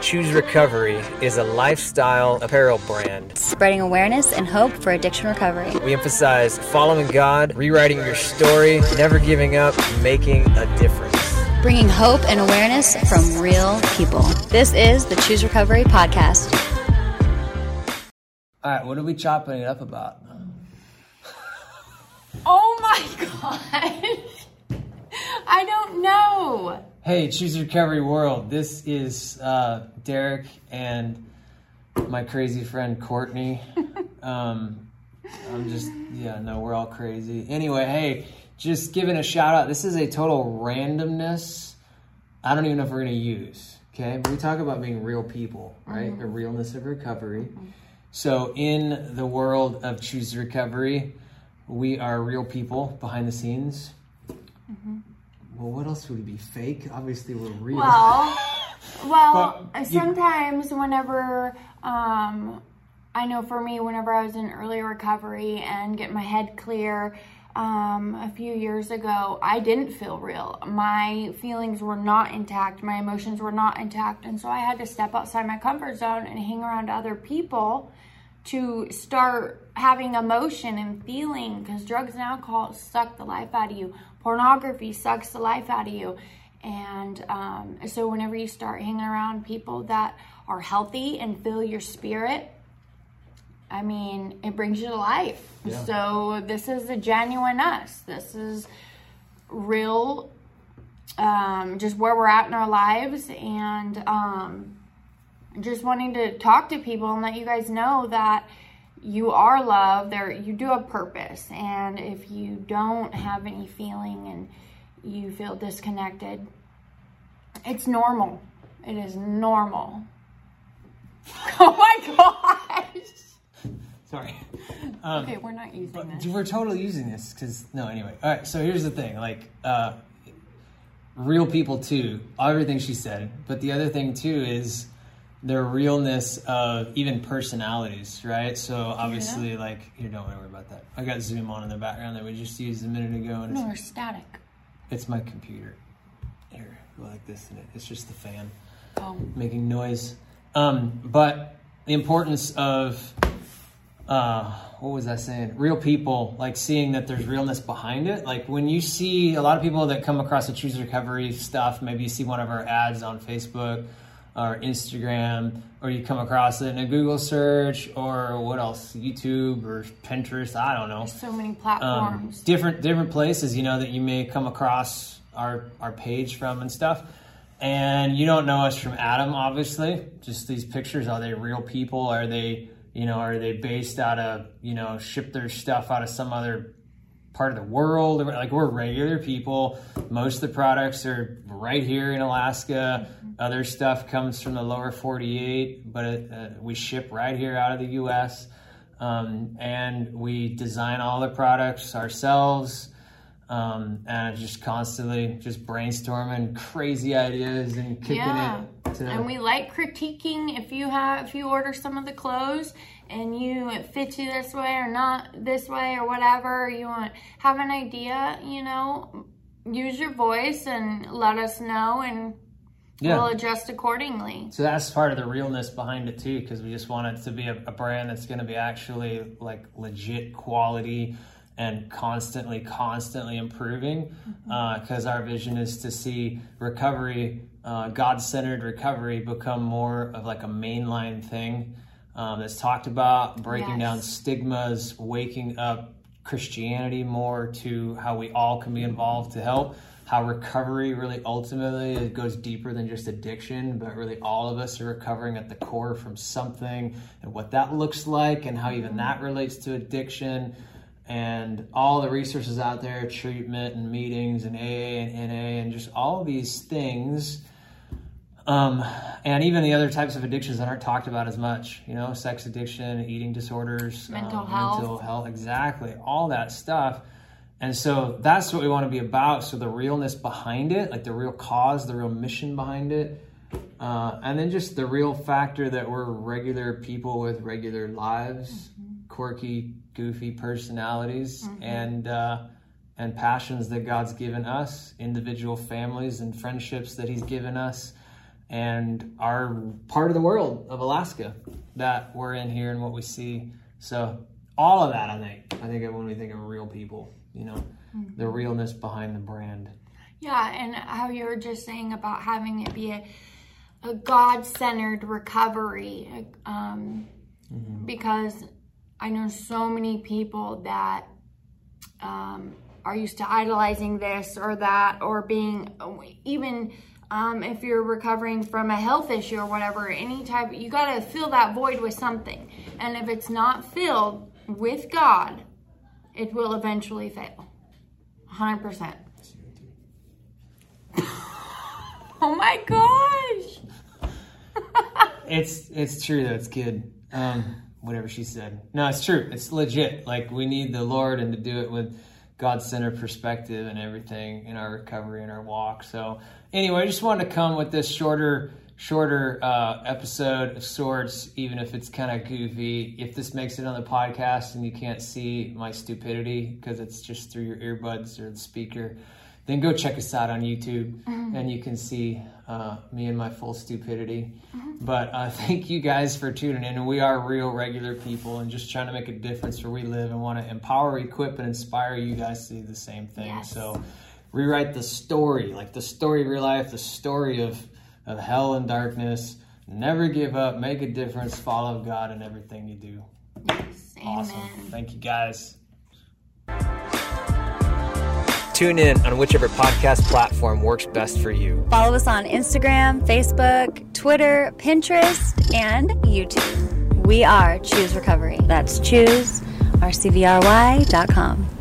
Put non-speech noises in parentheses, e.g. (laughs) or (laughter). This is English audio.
Choose Recovery is a lifestyle apparel brand. Spreading awareness and hope for addiction recovery. We emphasize following God, rewriting your story, never giving up, making a difference. Bringing hope and awareness from real people. This is the Choose Recovery podcast. All right, what are we chopping it up about? Oh my (laughs) god. I don't know. Hey, Choose Recovery World. This is uh, Derek and my crazy friend Courtney. (laughs) um, I'm just, yeah, no, we're all crazy. Anyway, hey, just giving a shout out. This is a total randomness. I don't even know if we're going to use. Okay, but we talk about being real people, right? The realness of recovery. So, in the world of Choose Recovery, we are real people behind the scenes. Well, what else would we be? Fake? Obviously, we're real. Well, well, But you- sometimes whenever um, I know for me, whenever I was in early recovery and get my head clear um, a few years ago, I didn't feel real. My feelings were not intact. My emotions were not intact, and so I had to step outside my comfort zone and hang around other people to start having emotion and feeling because drugs and alcohol suck the life out of you. Pornography sucks the life out of you. And um, so whenever you start hanging around people that are healthy and fill your spirit i mean it brings you to life. Yeah. so this is a genuine us. This is real um, just where we're at in our lives. And um, just wanting to talk to people and let you guys know that you are loved there you do have purpose and if you don't have any feeling and you feel disconnected it's normal it is normal (laughs) oh my gosh Sorry. (laughs) Um, okay we're not using this we're totally using this because no. Anyway, all right. So here's the thing: like, uh, real people too. Everything she said, but the other thing too is the realness of even personalities, right? So obviously, like, here, don't worry about that. I got Zoom on in the background that we just used a minute ago, and no it's, we're static it's my computer. Here, like this, and it, it's just the fan oh making noise. Um, but the importance of uh, what was I saying? Real people, like seeing that there's realness behind it. Like when you see a lot of people that come across the Choose Recovery stuff, maybe you see one of our ads on Facebook or Instagram, or you come across it in a Google search, or what else? YouTube or Pinterest. I don't know so many um, platforms different different places you know that you may come across our our page from and stuff and you don't know us from adam obviously just these pictures are they real people are they you know are they based out of you know ship their stuff out of some other part of the world. Like we're regular people. Most of the products are right here in alaska. Other stuff comes from the lower 48 but it, uh, we ship right here out of the us um, and we design all the products ourselves um, and just constantly just brainstorming crazy ideas and kicking yeah. it to and we like critiquing if you have if you order some of the clothes and you it fits you this way or not this way or whatever you want have an idea you know use your voice and let us know and Yeah. we'll adjust accordingly So that's part of the realness behind it too, because we just want it to be a, a brand that's going to be actually like legit quality and constantly, constantly improving. Because our vision is to see recovery, uh, God-centered recovery, become more of like a mainline thing um, that's talked about, breaking down stigmas, waking up Christianity more to how we all can be involved to help. How recovery really ultimately it goes deeper than just addiction, but really all of us are recovering at the core from something, and what that looks like, and how even that relates to addiction, and all the resources out there, treatment and meetings and AA and NA, and just all these things um, and even the other types of addictions that aren't talked about as much, you know, sex addiction, eating disorders, Mental um, health. mental health, exactly, all that stuff. And so that's what we want to be about. So the realness behind it, like the real cause, the real mission behind it, uh, and then just the real factor that we're regular people with regular lives, quirky, goofy personalities, and uh, and passions that God's given us, individual families and friendships that He's given us and our part of the world of Alaska that we're in here and what we see. So all of that, I think. I think when we think of real people, you know, the realness behind the brand. Yeah, and how you were just saying about having it be a, a God centered recovery. Um, Because I know so many people that um, are used to idolizing this or that, or being even. Um, if you're recovering from a health issue or whatever, any type, you got to fill that void with something. And if it's not filled with God, it will eventually fail. 100%. (laughs) Oh my gosh. (laughs) It's it's true though. It's good. Um, whatever she said. No, it's true. It's legit. Like we need the Lord and to do it with God centered perspective and everything in our recovery and our walk. So anyway, I just wanted to come with this shorter shorter uh, episode of sorts, even if it's kind of goofy. If this makes it on the podcast and you can't see my stupidity because it's just through your earbuds or the speaker, then go check us out on YouTube and you can see uh, me and my full stupidity. But uh, (laughs) thank you guys for tuning in. We are real, regular people and just trying to make a difference where we live and want to empower, equip, and inspire you guys to do the same thing. Yes. So rewrite the story, like the story of your life, the story of, of hell and darkness. Never give up, make a difference, follow God in everything you do. Yes, Awesome. amen. Thank you guys. Tune in on whichever podcast platform works best for you. Follow us on Instagram, Facebook, Twitter, Pinterest, and YouTube. We are Choose Recovery. That's choose, rcvry.com.